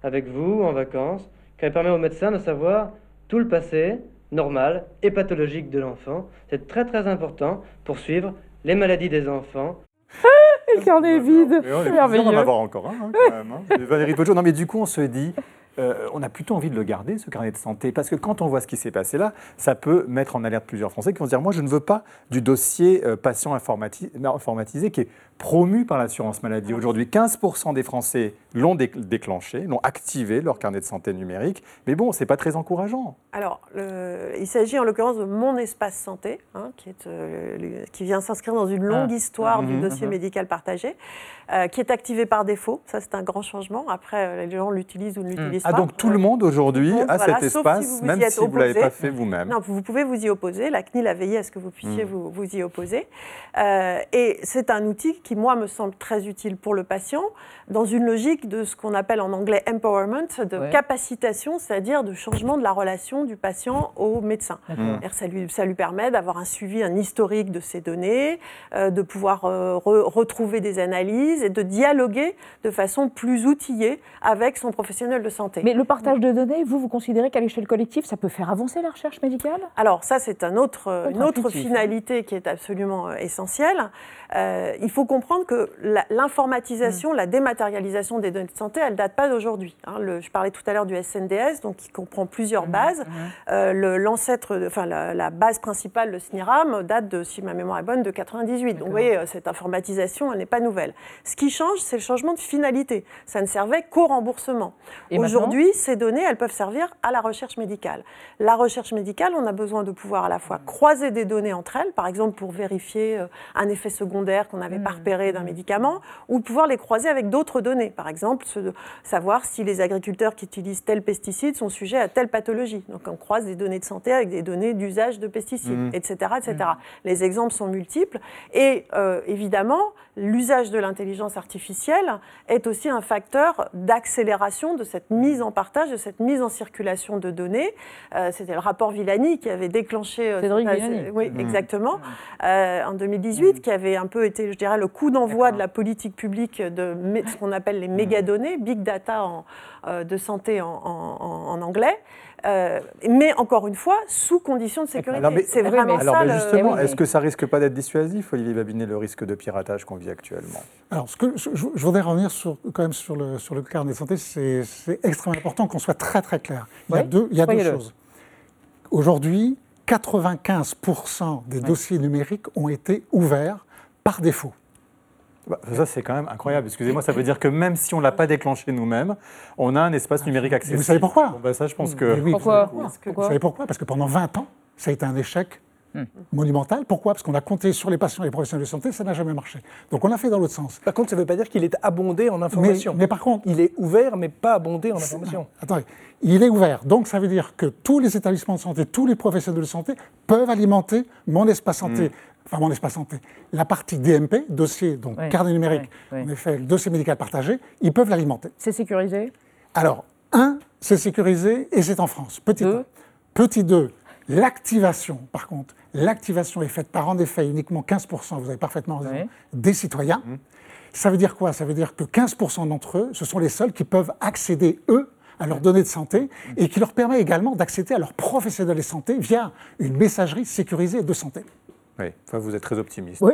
avec vous, en vacances, car il permet au médecin de savoir tout le passé, normal et pathologique de l'enfant. C'est très très important pour suivre les maladies des enfants. Et le carnet est vide, Mais on est merveilleux. avoir encore un, hein, quand même. hein. Valérie non mais du coup on se dit, euh, on a plutôt envie de le garder, ce carnet de santé, parce que quand on voit ce qui s'est passé là, ça peut mettre en alerte plusieurs Français qui vont se dire, moi je ne veux pas du dossier euh, patient informati- informatisé qui est promu par l'assurance maladie. Aujourd'hui, 15% des Français l'ont dé- déclenché, l'ont activé, leur carnet de santé numérique, mais bon, c'est pas très encourageant. Alors, le- il s'agit en l'occurrence de Mon Espace Santé, hein, qui, est, euh, qui vient s'inscrire dans une longue Ah. histoire du Mhm. dossier Mhm. médical partagé, euh, qui est activé par défaut. Ça, c'est un grand changement. Après, euh, les gens l'utilisent ou ne l'utilisent Ah pas. donc tout le monde aujourd'hui a voilà, cet espace, si vous vous même si vous ne l'avez pas fait vous-même. Non, vous pouvez vous y opposer. La CNIL a veillé à ce que vous puissiez vous, vous y opposer. Euh, et c'est un outil qui, moi, me semble très utile pour le patient, dans une logique de ce qu'on appelle en anglais empowerment, de Ouais. capacitation, c'est-à-dire de changement de la relation du patient au médecin. Ça lui, ça lui permet d'avoir un suivi, un historique de ses données, euh, de pouvoir euh, re- retrouver des analyses et de dialoguer de façon plus outillée avec son professionnel de santé. Mais le partage de données, vous, vous considérez qu'à l'échelle collective, ça peut faire avancer la recherche médicale? Alors ça, c'est un autre, euh, une autre Contre-intuitif, finalité qui est absolument euh, essentielle. Euh, il faut comprendre que l'informatisation, la dématérialisation des données de santé, elle ne date pas d'aujourd'hui. hein. Je parlais tout à l'heure du SNDS, donc qui comprend plusieurs bases. Euh, le- L'ancêtre, enfin la, la base principale, le SNIRAM, date de, si ma mémoire est bonne, de 98. Donc vous voyez, euh, cette informatisation, elle n'est pas nouvelle. Ce qui change, c'est le changement de finalité. Ça ne servait qu'au remboursement. Aujourd'hui, ces données, elles peuvent servir à la recherche médicale. La recherche médicale, on a besoin de pouvoir à la fois croiser des données entre elles, par exemple pour vérifier euh, un effet secondaire qu'on n'avait pas repéré d'un médicament, ou pouvoir les croiser avec d'autres données. Par exemple, savoir si les agriculteurs qui utilisent tel pesticide sont sujets à telle pathologie. Donc on croise des données de santé avec des données d'usage de pesticides, etc., etc. Les exemples sont multiples. Et euh, évidemment, l'usage de l'intelligence artificielle est aussi un facteur d'accélération de cette mise en partage, de cette mise en circulation de données. Euh, C'était le rapport Villani qui avait déclenché... euh, Cédric Villani. Oui, Mhm. exactement. Euh, en 2018, qui avait un peu été, je dirais, le coup d'envoi de la politique publique de ce qu'on appelle les mégadonnées, big data en, euh, de santé en, en- en- en anglais. Euh, mais encore une fois, sous conditions de sécurité. Alors, C'est vraiment alors, ça. mais le- justement, est-ce que ça risque pas d'être dissuasif, Olivier Babinet, le risque de piratage qu'on vit actuellement? Alors, ce que je, voudrais revenir sur, quand même sur le, sur le carnet de santé. C'est c'est extrêmement important qu'on soit très très clair. Il y a deux, il y a deux soyez-le. choses. Aujourd'hui, 95% des dossiers numériques ont été ouverts par défaut. Bah, Ça, c'est quand même incroyable. Excusez-moi, ça veut dire que même si on ne l'a pas déclenché nous-mêmes, on a un espace numérique accessible. vous savez pourquoi Bon, bah, Ça, je pense que. Oui, Pourquoi vous savez Pourquoi Vous savez pourquoi? Parce que pendant 20 ans, ça a été un échec Hmm. monumental. Pourquoi? Parce qu'on a compté sur les patients et les professionnels de santé, ça n'a jamais marché. Donc on l'a fait dans l'autre sens. Par contre, ça ne veut pas dire qu'il est abondé en information. Mais, mais par contre, il est ouvert, mais pas abondé en information. Attendez, il est ouvert. Donc ça veut dire que tous les établissements de santé, tous les professionnels de santé peuvent alimenter mon espace santé. Enfin, mon espace santé. La partie DMP, dossier, donc Oui, carnet numérique, oui, oui. en effet, le dossier médical partagé, ils peuvent l'alimenter. C'est sécurisé? Alors, un, c'est sécurisé et c'est en France. Petit 1. Petit 2, l'activation, par contre, l'activation est faite par en effet uniquement 15%, vous avez parfaitement raison, des citoyens. Ça veut dire quoi? Ça veut dire que 15% d'entre eux, ce sont les seuls qui peuvent accéder, eux, à leurs données de santé et qui leur permet également d'accéder à leurs professionnels de santé via une messagerie sécurisée de santé. Oui, enfin, vous êtes très optimiste. Oui,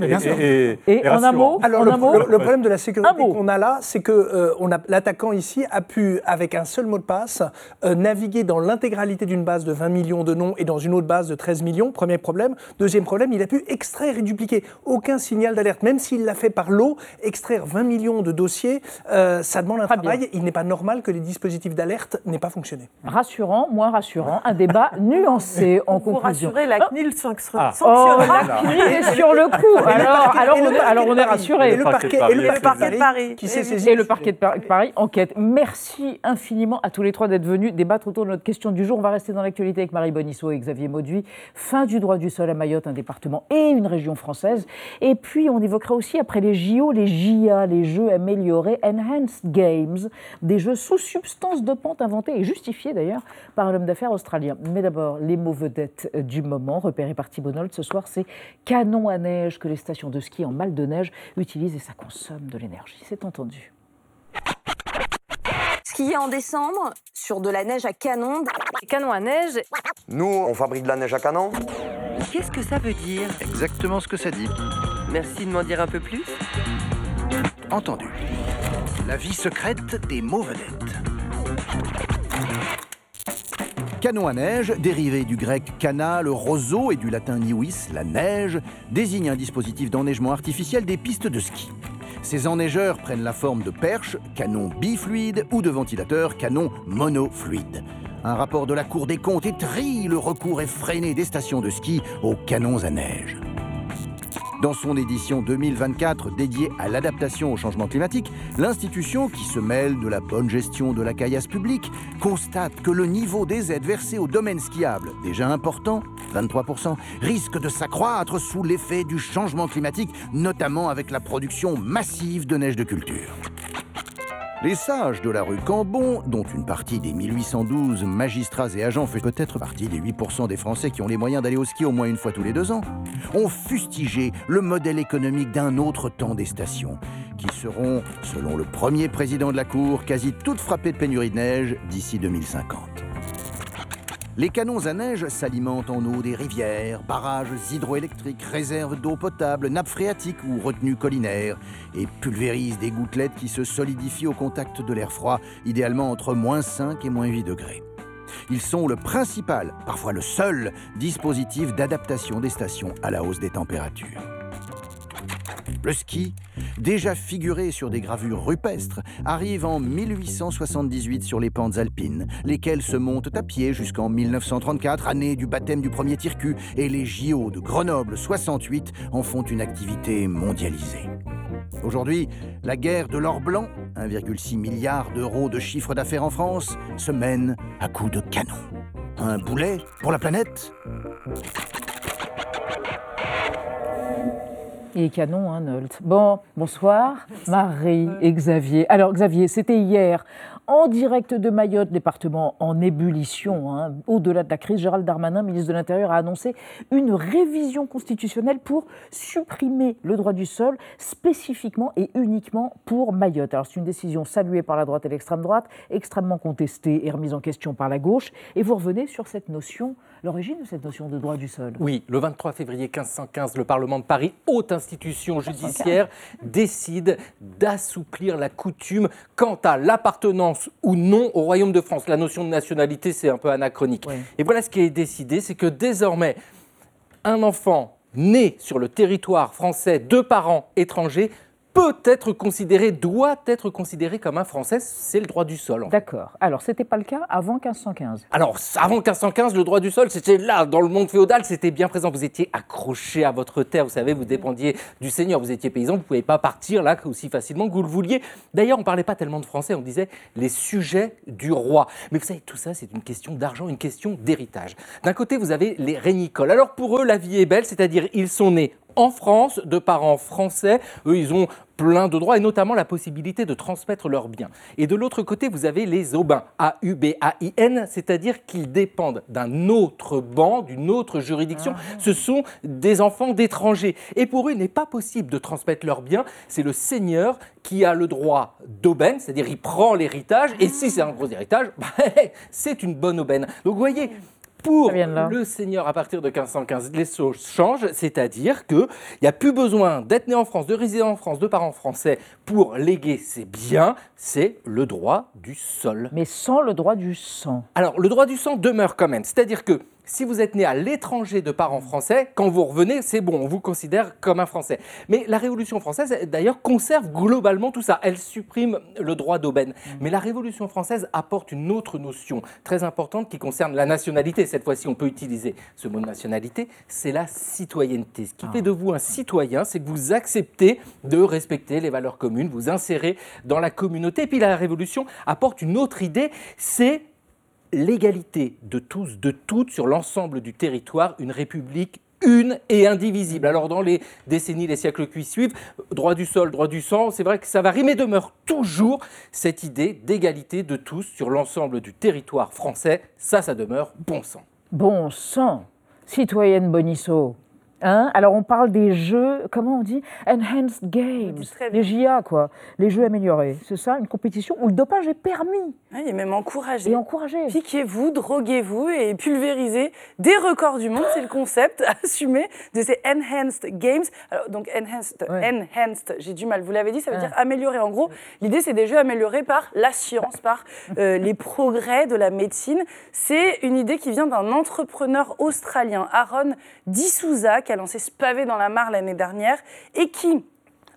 mais bien Et- sûr. et- et et en un mot, Alors, En le, un mot le- le problème de la sécurité qu'on a là, c'est que euh, on a- l'attaquant ici a pu, avec un seul mot de passe, euh, naviguer dans l'intégralité d'une base de 20 millions de noms et dans une autre base de 13 millions. Premier problème. Deuxième problème, il a pu extraire et dupliquer aucun signal d'alerte. Même s'il l'a fait par lot, extraire 20 millions de dossiers, euh, ça demande un travail. Il n'est pas normal que les dispositifs d'alerte n'aient pas fonctionné. Rassurant, moins rassurant, un débat nuancé en Pour conclusion. rassurer, la CNIL sanc- Ah. Oh, est sur le coup. Et Alors, et on, est- parquet alors de on est Paris. rassuré. Et le parquet- et le parquet de Paris. qui s'est Et saisi Et le parquet de Par- Paris enquête. Merci infiniment à tous les trois d'être venus débattre autour de notre question du jour. On va rester dans l'actualité avec Marie Bonisseau et Xavier Mauduit. Fin du droit du sol à Mayotte, un département et une région française. Et puis, on évoquera aussi, après les JO, les JA, les jeux améliorés, Enhanced Games, des jeux sous substance dopante inventés et justifiés d'ailleurs par un homme d'affaires australien. Mais d'abord, les mots vedettes du moment, repérés par Thibault Nolte ce soir, c'est canon à neige que les stations de ski en mal de neige utilisent et ça consomme de l'énergie. C'est entendu. Skier en décembre sur de la neige à canon. Canon à neige. Nous, on fabrique de la neige à canon. Qu'est-ce que ça veut dire? Exactement ce que ça dit. Merci de m'en dire un peu plus. Entendu. La vie secrète des mots vedettes. Canon à neige, dérivé du grec cana, le roseau, et du latin nivis, la neige, désigne un dispositif d'enneigement artificiel des pistes de ski. Ces enneigeurs prennent la forme de perches, canons bifluides, ou de ventilateurs, canons monofluides. Un rapport de la Cour des comptes étrille le recours effréné des stations de ski aux canons à neige. Dans son édition 2024 dédiée à l'adaptation au changement climatique, l'institution, qui se mêle de la bonne gestion de la caillasse publique, constate que le niveau des aides versées au domaine skiable, déjà important, 23%, risque de s'accroître sous l'effet du changement climatique, notamment avec la production massive de neige de culture. Les sages de la rue Cambon, dont une partie des 1812 magistrats et agents fait peut-être partie des 8% des Français qui ont les moyens d'aller au ski au moins une fois tous les deux ans, ont fustigé le modèle économique d'un autre temps des stations, qui seront, selon le premier président de la Cour, quasi toutes frappées de pénurie de neige d'ici 2050. Les canons à neige s'alimentent en eau des rivières, barrages hydroélectriques, réserves d'eau potable, nappes phréatiques ou retenues collinaires et pulvérisent des gouttelettes qui se solidifient au contact de l'air froid, idéalement entre moins 5 et moins 8 degrés. Ils sont le principal, parfois le seul, dispositif d'adaptation des stations à la hausse des températures. Le ski, déjà figuré sur des gravures rupestres, arrive en 1878 sur les pentes alpines, lesquelles se montent à pied jusqu'en 1934, année du baptême du premier Tircu, et les JO de Grenoble 68 en font une activité mondialisée. Aujourd'hui, la guerre de l'or blanc, 1,6 milliard d'euros de chiffre d'affaires en France, se mène à coups de canon. Un boulet pour la planète? Il est canon, hein, Nolt. Bon, bonsoir, Marie et Xavier. Alors, Xavier, c'était hier, en direct de Mayotte, département en ébullition. hein. Au-delà de la crise, Gérald Darmanin, ministre de l'Intérieur, a annoncé une révision constitutionnelle pour supprimer le droit du sol, spécifiquement et uniquement pour Mayotte. Alors, c'est une décision saluée par la droite et l'extrême droite, extrêmement contestée et remise en question par la gauche. Et vous revenez sur cette notion, l'origine de cette notion de droit du sol. Oui, le 23 février 1515, le Parlement de Paris, haute institution judiciaire, décide d'assouplir la coutume quant à l'appartenance ou non au Royaume de France. La notion de nationalité, c'est un peu anachronique. Et voilà ce qui est décidé, c'est que désormais, un enfant né sur le territoire français de parents étrangers peut être considéré, doit être considéré comme un Français, c'est le droit du sol. D'accord. Alors, c'était pas le cas avant 1515. Alors, avant 1515, le droit du sol, c'était là, dans le monde féodal, c'était bien présent. Vous étiez accroché à votre terre, vous savez, vous dépendiez du seigneur, vous étiez paysan, vous ne pouvez pas partir là aussi facilement que vous le vouliez. D'ailleurs, on ne parlait pas tellement de français, on disait les sujets du roi. Mais vous savez, tout ça, c'est une question d'argent, une question d'héritage. D'un côté, vous avez les régnicoles. Alors, pour eux, la vie est belle, c'est-à-dire ils sont nés en France, de parents français. Eux, ils ont plein de droits et notamment la possibilité de transmettre leurs biens. Et de l'autre côté, vous avez les aubins, A-U-B-A-I-N, c'est-à-dire qu'ils dépendent d'un autre banc, d'une autre juridiction. Ce sont des enfants d'étrangers. Et pour eux, il n'est pas possible de transmettre leurs biens. C'est le seigneur qui a le droit d'aubaine, c'est-à-dire il prend l'héritage. Et si c'est un gros héritage, bah, c'est une bonne aubaine. Donc vous voyez, pour le Seigneur, à partir de 1515, les choses changent, c'est-à-dire qu'il n'y a plus besoin d'être né en France, de résider en France, de parents français pour léguer ses biens, c'est le droit du sol. Mais sans le droit du sang. Alors, le droit du sang demeure quand même, c'est-à-dire que si vous êtes né à l'étranger de parents français, quand vous revenez, c'est bon, on vous considère comme un Français. Mais la Révolution française, d'ailleurs, conserve globalement tout ça. Elle supprime le droit d'aubaine. Mais la Révolution française apporte une autre notion très importante qui concerne la nationalité. Cette fois-ci, on peut utiliser ce mot de nationalité, c'est la citoyenneté. Ce qui fait de vous un citoyen, c'est que vous acceptez de respecter les valeurs communes, vous insérez dans la communauté. Et puis la Révolution apporte une autre idée, c'est l'égalité de tous, de toutes sur l'ensemble du territoire, une république une et indivisible. Alors dans les décennies, les siècles qui suivent, droit du sol, droit du sang, c'est vrai que ça varie, mais demeure toujours cette idée d'égalité de tous sur l'ensemble du territoire français. Ça, ça demeure bon sang. Bon sang, citoyenne Bonisso. Hein? Alors on parle des jeux, comment on dit? Enhanced Games, les JA quoi, les jeux améliorés. C'est ça, une compétition où le dopage est permis. il est même encouragé. Et encouragé. Piquez-vous, droguez-vous et pulvérisez des records du monde. C'est le concept assumé de ces Enhanced Games. Alors, donc Enhanced, enhanced j'ai du mal, vous l'avez dit, ça veut dire amélioré. En gros, l'idée c'est des jeux améliorés par la science, par euh, les progrès de la médecine. C'est une idée qui vient d'un entrepreneur australien, Aaron D'Souza, qui a lancé ce pavé dans la mare l'année dernière et qui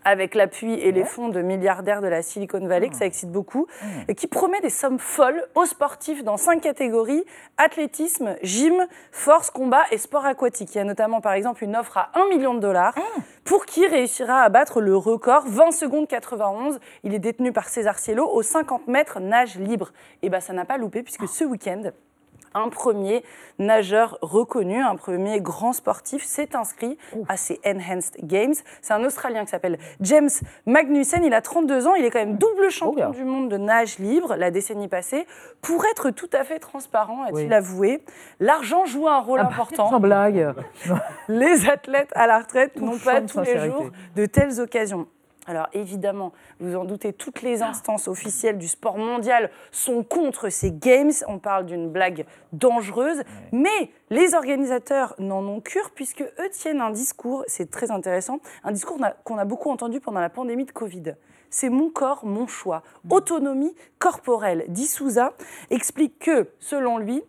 avec l'appui et les fonds de milliardaires de la Silicon Valley, que ça excite beaucoup, et qui promet des sommes folles aux sportifs dans cinq catégories athlétisme, gym, force, combat et sport aquatique. Il y a notamment par exemple une offre à 1 million de dollars pour qui réussira à battre le record 20 secondes 91. Il est détenu par César Cielo au 50 mètres nage libre. Et ben ça n'a pas loupé puisque ce week-end, un premier nageur reconnu, un premier grand sportif s'est inscrit à ces Enhanced Games. C'est un Australien qui s'appelle James Magnussen. Il a 32 ans. Il est quand même double champion du monde de nage libre la décennie passée. Pour être tout à fait transparent, a-t-il Oui. avoué, l'argent joue un rôle Ah bah, important. Sans blague. Les athlètes à la retraite n'ont pas tous les jours de telles occasions. Alors évidemment, vous en doutez, toutes les instances officielles du sport mondial sont contre ces games. On parle d'une blague dangereuse, mais les organisateurs n'en ont cure puisque eux tiennent un discours, c'est très intéressant, un discours qu'on a- qu'on a beaucoup entendu pendant la pandémie de Covid. C'est mon corps, mon choix. Autonomie corporelle. D'Issouza explique que, selon lui,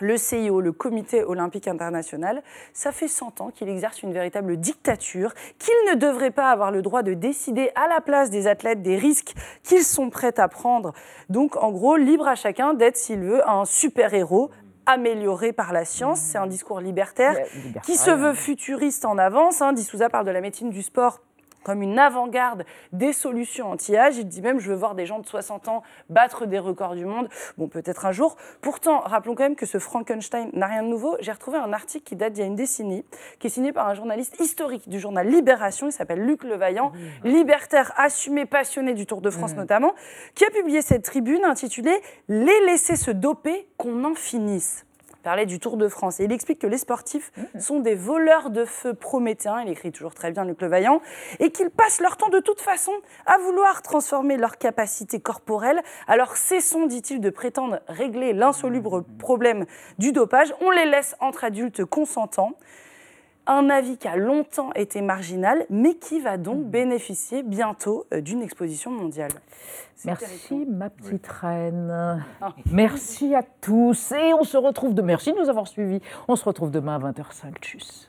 le CIO, le Comité olympique international, ça fait 100 ans qu'il exerce une véritable dictature, qu'il ne devrait pas avoir le droit de décider à la place des athlètes des risques qu'ils sont prêts à prendre. Donc, en gros, libre à chacun d'être, s'il veut, un super-héros amélioré par la science. C'est un discours libertaire Ouais, qui se veut futuriste en avance. Hein. D'Issouza parle de la médecine du sport comme une avant-garde des solutions anti-âge. Il dit même, je veux voir des gens de 60 ans battre des records du monde. Bon, peut-être un jour. Pourtant, rappelons quand même que ce Frankenstein n'a rien de nouveau. J'ai retrouvé un article qui date d'il y a une décennie, qui est signé par un journaliste historique du journal Libération. Il s'appelle Luc Levaillant, libertaire assumé, passionné du Tour de France notamment, qui a publié cette tribune intitulée Les laisser se doper, qu'on en finisse parlait du Tour de France. Et il explique que les sportifs sont des voleurs de feu prométhéens, il écrit toujours très bien Luc Levaillant, et qu'ils passent leur temps de toute façon à vouloir transformer leurs capacités corporelles. Alors cessons, dit-il, de prétendre régler l'insoluble problème du dopage. On les laisse entre adultes consentants. Un avis qui a longtemps été marginal, mais qui va donc bénéficier bientôt euh, d'une exposition mondiale. Merci ma petite reine. Merci à tous. Et on se retrouve de Merci de nous avoir suivis. On se retrouve demain à 20h05. Tchuss.